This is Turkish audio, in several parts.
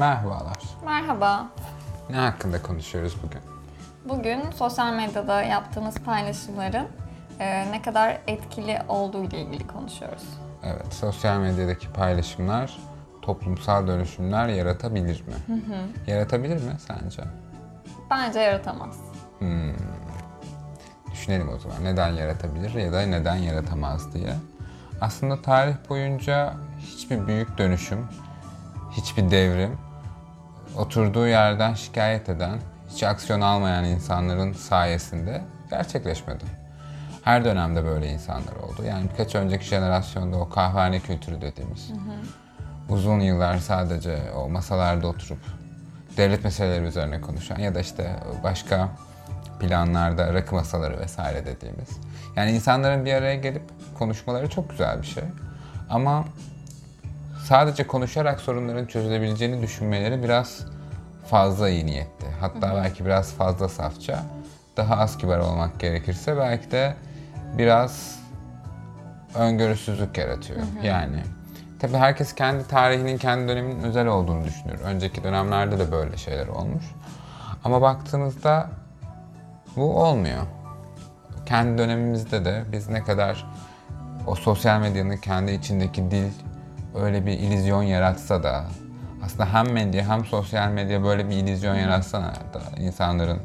Merhabalar. Merhaba. Ne hakkında konuşuyoruz bugün? Bugün sosyal medyada yaptığımız paylaşımların e, ne kadar etkili olduğu ile ilgili konuşuyoruz. Evet, sosyal medyadaki paylaşımlar toplumsal dönüşümler yaratabilir mi? Yaratabilir mi sence? Bence yaratamaz. Düşünelim o zaman. Neden yaratabilir ya da neden yaratamaz diye. Aslında tarih boyunca hiçbir büyük dönüşüm, hiçbir devrim, oturduğu yerden şikayet eden, hiç aksiyon almayan insanların sayesinde gerçekleşmedi. Her dönemde böyle insanlar oldu. Yani birkaç önceki jenerasyonda o kahvehane kültürü dediğimiz, uzun yıllar sadece o masalarda oturup devlet meseleleri üzerine konuşan ya da işte başka planlarda rakı masaları vesaire dediğimiz. Yani insanların bir araya gelip konuşmaları çok güzel bir şey. Ama sadece konuşarak sorunların çözülebileceğini düşünmeleri biraz fazla iyi niyetli. Hatta belki biraz fazla safça. Daha az kibar olmak gerekirse belki de biraz öngörüsüzlük yaratıyor. Yani tabii herkes kendi tarihinin, kendi döneminin özel olduğunu düşünür. Önceki dönemlerde de böyle şeyler olmuş. Ama baktığınızda bu olmuyor. Kendi dönemimizde de biz ne kadar o sosyal medyanın kendi içindeki dil öyle bir illüzyon yaratsa da aslında hem medya hem sosyal medya böyle bir illüzyon yaratsa da insanların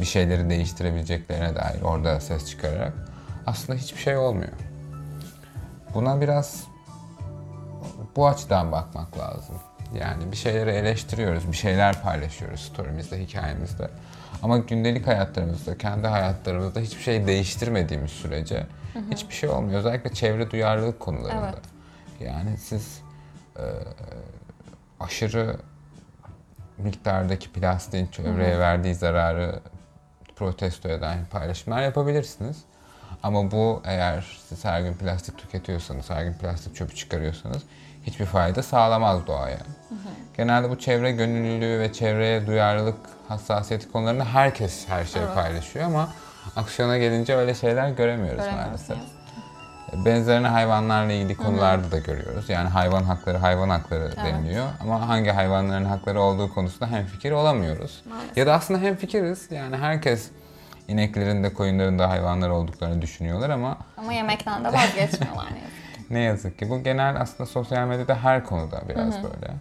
bir şeyleri değiştirebileceklerine dair orada ses çıkararak aslında hiçbir şey olmuyor. Buna biraz bu açıdan bakmak lazım. Yani bir şeyleri eleştiriyoruz, bir şeyler paylaşıyoruz story'mizde, hikayemizde. Ama gündelik hayatlarımızda, kendi hayatlarımızda hiçbir şey değiştirmediğimiz sürece hiçbir şey olmuyor. Özellikle çevre duyarlılık konularında. Evet. Yani siz e, aşırı miktardaki plastiğin çevreye verdiği zararı protesto eden paylaşımlar yapabilirsiniz. Ama bu eğer siz her gün plastik tüketiyorsanız, her gün plastik çöpü çıkarıyorsanız hiçbir fayda sağlamaz doğaya. Genelde bu çevre gönüllülüğü ve çevreye duyarlılık hassasiyeti konularında herkes her şeyi Evet. paylaşıyor ama aksiyona gelince öyle şeyler göremiyoruz Göremiyoruz maalesef. ki. Benzerini hayvanlarla ilgili konularda da görüyoruz. Yani hayvan hakları hayvan hakları Evet. deniliyor ama hangi hayvanların hakları olduğu konusunda hemfikir olamıyoruz. Maalesef. Ya da aslında hemfikiriz. Yani herkes ineklerin de koyunların da hayvanlar olduklarını düşünüyorlar ama Ama yemekten de vazgeçmiyorlar ne yazık ki. ne yazık ki bu genel aslında sosyal medyada her konuda biraz böyle.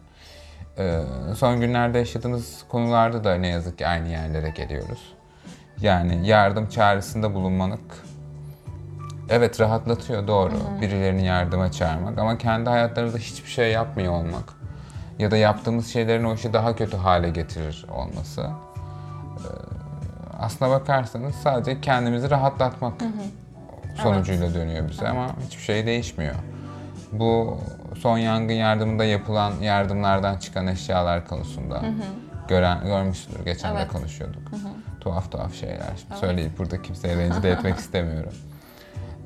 Ee, son günlerde yaşadığımız konularda da ne yazık ki aynı yerlere geliyoruz. Yani yardım çağrısında bulunmanık evet rahatlatıyor doğru. Birilerini yardıma çağırmak ama kendi hayatlarımızda hiçbir şey yapmıyor olmak ya da yaptığımız şeylerin o işi daha kötü hale getirir olması. Ee, aslına bakarsanız sadece kendimizi rahatlatmak sonucuyla dönüyor bize ama hiçbir şey değişmiyor. Bu son yangın yardımında yapılan yardımlardan çıkan eşyalar konusunda gören görmüşsündür. Geçen de Evet. konuşuyorduk. Tuhaf tuhaf şeyler. Şimdi söyleyip burada kimseye rencide etmek istemiyorum.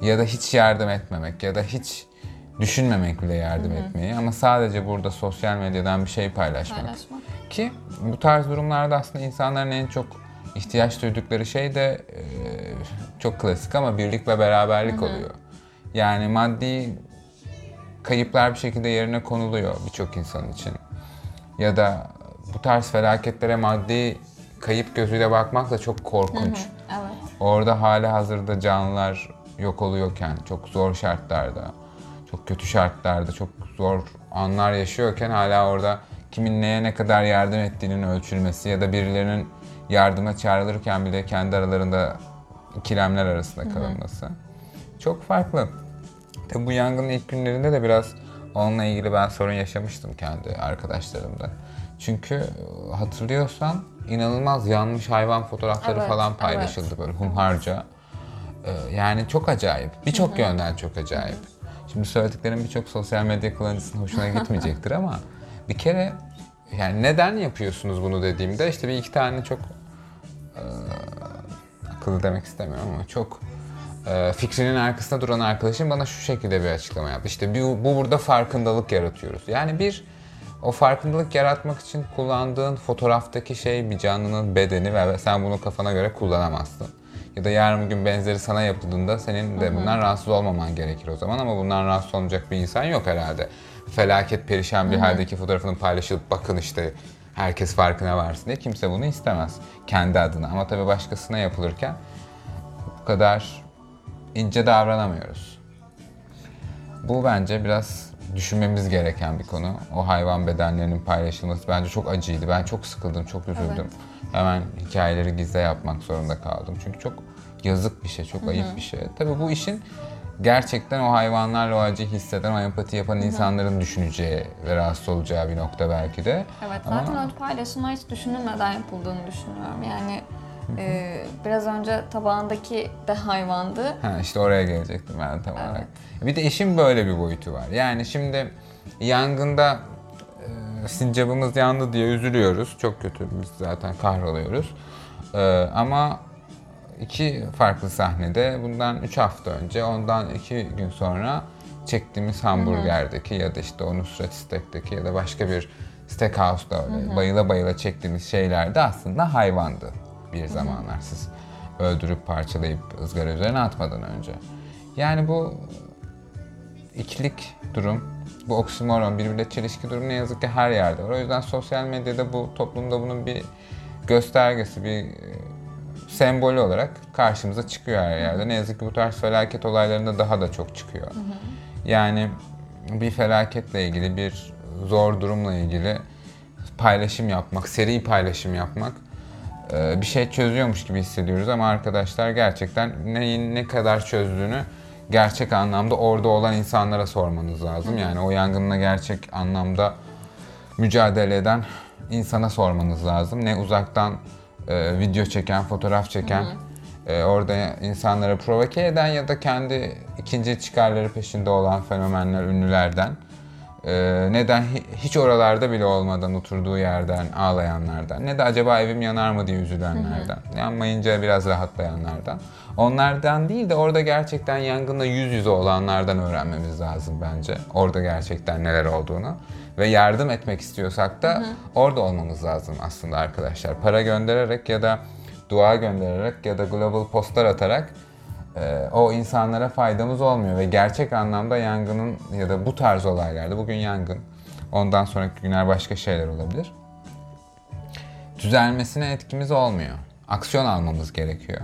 Ya da hiç yardım etmemek ya da hiç düşünmemek bile yardım etmeyi ama sadece burada sosyal medyadan bir şey paylaşmak. Paylaşmak. Ki bu tarz durumlarda aslında insanların en çok ihtiyaç duydukları şey de e, çok klasik ama birlik ve beraberlik oluyor. Yani maddi kayıplar bir şekilde yerine konuluyor birçok insan için. Ya da bu tarz felaketlere maddi kayıp gözüyle bakmak da çok korkunç. Evet. Orada hali hazırda canlılar yok oluyorken, çok zor şartlarda, çok kötü şartlarda, çok zor anlar yaşıyorken hala orada kimin neye ne kadar yardım ettiğinin ölçülmesi ya da birilerinin yardıma çağrılırken bile kendi aralarında ikilemler arasında kalınması. Çok farklı. Tabi bu yangının ilk günlerinde de biraz onunla ilgili ben sorun yaşamıştım kendi arkadaşlarımda. Çünkü hatırlıyorsan inanılmaz yanmış hayvan fotoğrafları Evet, falan evet. paylaşıldı böyle humharca. Ee, Yani çok acayip. Birçok yönden çok acayip. Şimdi söylediklerim birçok sosyal medya kullanıcısının hoşuna gitmeyecektir ama bir kere yani neden yapıyorsunuz bunu dediğimde işte bir iki tane çok e, akıllı demek istemiyorum ama çok e, fikrinin arkasında duran arkadaşım bana şu şekilde bir açıklama yaptı. İşte bu, bu burada farkındalık yaratıyoruz. Yani bir o farkındalık yaratmak için kullandığın fotoğraftaki şey bir canlının bedeni ve sen bunu kafana göre kullanamazsın. Ya da yarın bir gün benzeri sana yapıldığında senin de bundan rahatsız olmaman gerekir o zaman ama bundan rahatsız olmayacak bir insan yok herhalde. felaket perişan bir haldeki fotoğrafının paylaşılıp bakın işte herkes farkına varsın diye kimse bunu istemez kendi adına. Ama tabii başkasına yapılırken bu kadar ince davranamıyoruz. Bu bence biraz düşünmemiz gereken bir konu. O hayvan bedenlerinin paylaşılması bence çok acıydı. Ben çok sıkıldım, çok üzüldüm. Evet. Hemen hikayeleri gizle yapmak zorunda kaldım. Çünkü çok yazık bir şey, çok ayıp bir şey. Tabii bu işin gerçekten o hayvanlarla o acıyı hisseden, o empati yapan insanların düşüneceği ve rahatsız olacağı bir nokta belki de. Evet Ama- zaten öyle paylaşımlar hiç düşünülmeden yapıldığını düşünüyorum. Yani e, biraz önce tabağındaki de hayvandı. Ha işte oraya gelecektim ben tam olarak. Bir de işin böyle bir boyutu var. Yani şimdi yangında sincabımız yandı diye üzülüyoruz. Çok kötü biz zaten kahroluyoruz. E, ama iki farklı sahnede bundan 3 hafta önce ondan 2 gün sonra çektiğimiz hamburgerdeki ya da işte o Nusret Steak'teki ya da başka bir steakhouse'da öyle bayıla bayıla çektiğimiz şeyler de aslında hayvandı bir zamanlar siz öldürüp parçalayıp ızgara üzerine atmadan önce. Yani bu ikilik durum, bu oksimoron, birbiriyle çelişki durum ne yazık ki her yerde var. O yüzden sosyal medyada bu toplumda bunun bir göstergesi, bir e, sembolü olarak karşımıza çıkıyor her yerde. Ne yazık ki bu tarz felaket olaylarında daha da çok çıkıyor. Yani bir felaketle ilgili, bir zor durumla ilgili paylaşım yapmak, seri paylaşım yapmak e, bir şey çözüyormuş gibi hissediyoruz ama arkadaşlar gerçekten neyin ne kadar çözdüğünü gerçek anlamda orada olan insanlara sormanız lazım. Yani o yangınla gerçek anlamda mücadele eden insana sormanız lazım. Ne uzaktan e, video çeken, fotoğraf çeken, e, orada insanları provoke eden ya da kendi ikinci çıkarları peşinde olan fenomenler, ünlülerden. E, neden hi- hiç oralarda bile olmadan oturduğu yerden ağlayanlardan ne de acaba evim yanar mı diye üzülenlerden yanmayınca biraz rahatlayanlardan. Onlardan değil de orada gerçekten yangınla yüz yüze olanlardan öğrenmemiz lazım bence. Orada gerçekten neler olduğunu. Ve yardım etmek istiyorsak da orada olmamız lazım aslında arkadaşlar. Para göndererek ya da dua göndererek ya da global postlar atarak ee, o insanlara faydamız olmuyor ve gerçek anlamda yangının ya da bu tarz olaylarda bugün yangın ondan sonraki günler başka şeyler olabilir. Düzelmesine etkimiz olmuyor. Aksiyon almamız gerekiyor.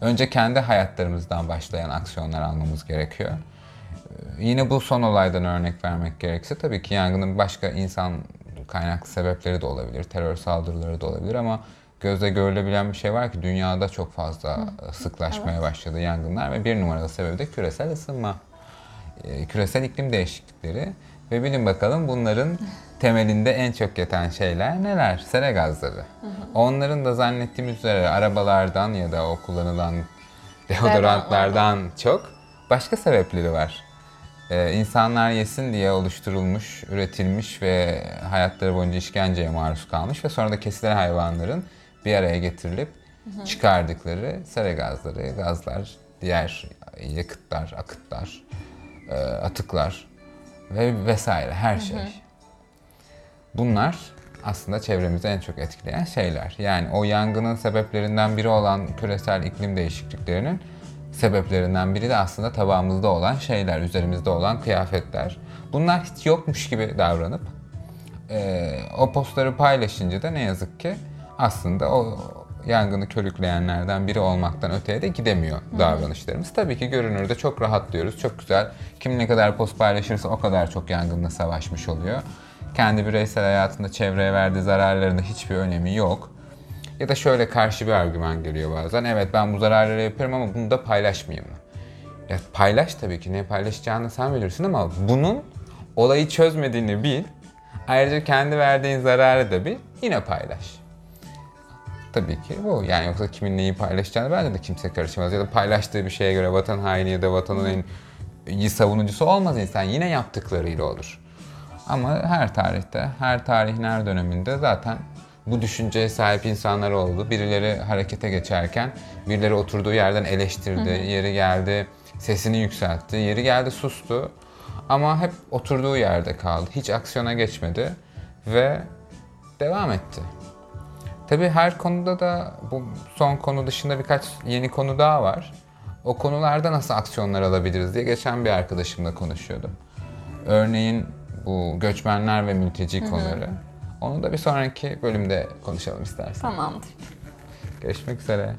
Önce kendi hayatlarımızdan başlayan aksiyonlar almamız gerekiyor. Ee, Yine bu son olaydan örnek vermek gerekirse tabii ki yangının başka insan kaynaklı sebepleri de olabilir, terör saldırıları da olabilir ama gözle görülebilen bir şey var ki dünyada çok fazla sıklaşmaya başladı yangınlar ve bir numaralı sebebi de küresel ısınma. Ee, Küresel iklim değişiklikleri ve bilin bakalım bunların temelinde en çok yatan şeyler neler? Sera gazları. Onların da zannettiğimiz üzere arabalardan ya da o kullanılan deodorantlardan çok başka sebepleri var. Ee, insanlar yesin diye oluşturulmuş, üretilmiş ve hayatları boyunca işkenceye maruz kalmış ve sonra da kesilen hayvanların bir araya getirilip çıkardıkları sera gazları, gazlar, diğer yakıtlar, akıtlar, e, atıklar ve vesaire her şey. Bunlar aslında çevremizi en çok etkileyen şeyler. Yani o yangının sebeplerinden biri olan küresel iklim değişikliklerinin sebeplerinden biri de aslında tabağımızda olan şeyler, üzerimizde olan kıyafetler. Bunlar hiç yokmuş gibi davranıp e, o postları paylaşınca da ne yazık ki aslında o yangını körükleyenlerden biri olmaktan öteye de gidemiyor davranışlarımız. Tabii ki görünürde çok rahatlıyoruz, çok güzel. Kim ne kadar post paylaşırsa o kadar çok yangınla savaşmış oluyor. Kendi bireysel hayatında çevreye verdiği zararlarında hiçbir önemi yok. Ya da şöyle karşı bir argüman geliyor bazen. Evet ben bu zararları yapıyorum ama bunu da paylaşmayayım mı? Ya paylaş tabii ki ne paylaşacağını sen bilirsin ama bunun olayı çözmediğini bil. Ayrıca kendi verdiğin zararı da bil. Yine paylaş. Tabii ki bu. Yani yoksa kimin neyi paylaşacağını bence de kimse karışmaz. Ya da paylaştığı bir şeye göre vatan haini ya da vatanın en iyi savunucusu olmaz insan. Yine yaptıklarıyla olur. Ama her tarihte, her tarihin her döneminde zaten bu düşünceye sahip insanlar oldu. Birileri harekete geçerken, birileri oturduğu yerden eleştirdi, yeri geldi sesini yükseltti, yeri geldi sustu. Ama hep oturduğu yerde kaldı. Hiç aksiyona geçmedi ve devam etti. Tabii her konuda da bu son konu dışında birkaç yeni konu daha var. O konularda nasıl aksiyonlar alabiliriz diye geçen bir arkadaşımla konuşuyordum. Örneğin bu göçmenler ve mülteci konuları. Onu da bir sonraki bölümde konuşalım istersen. Tamamdır. Görüşmek üzere.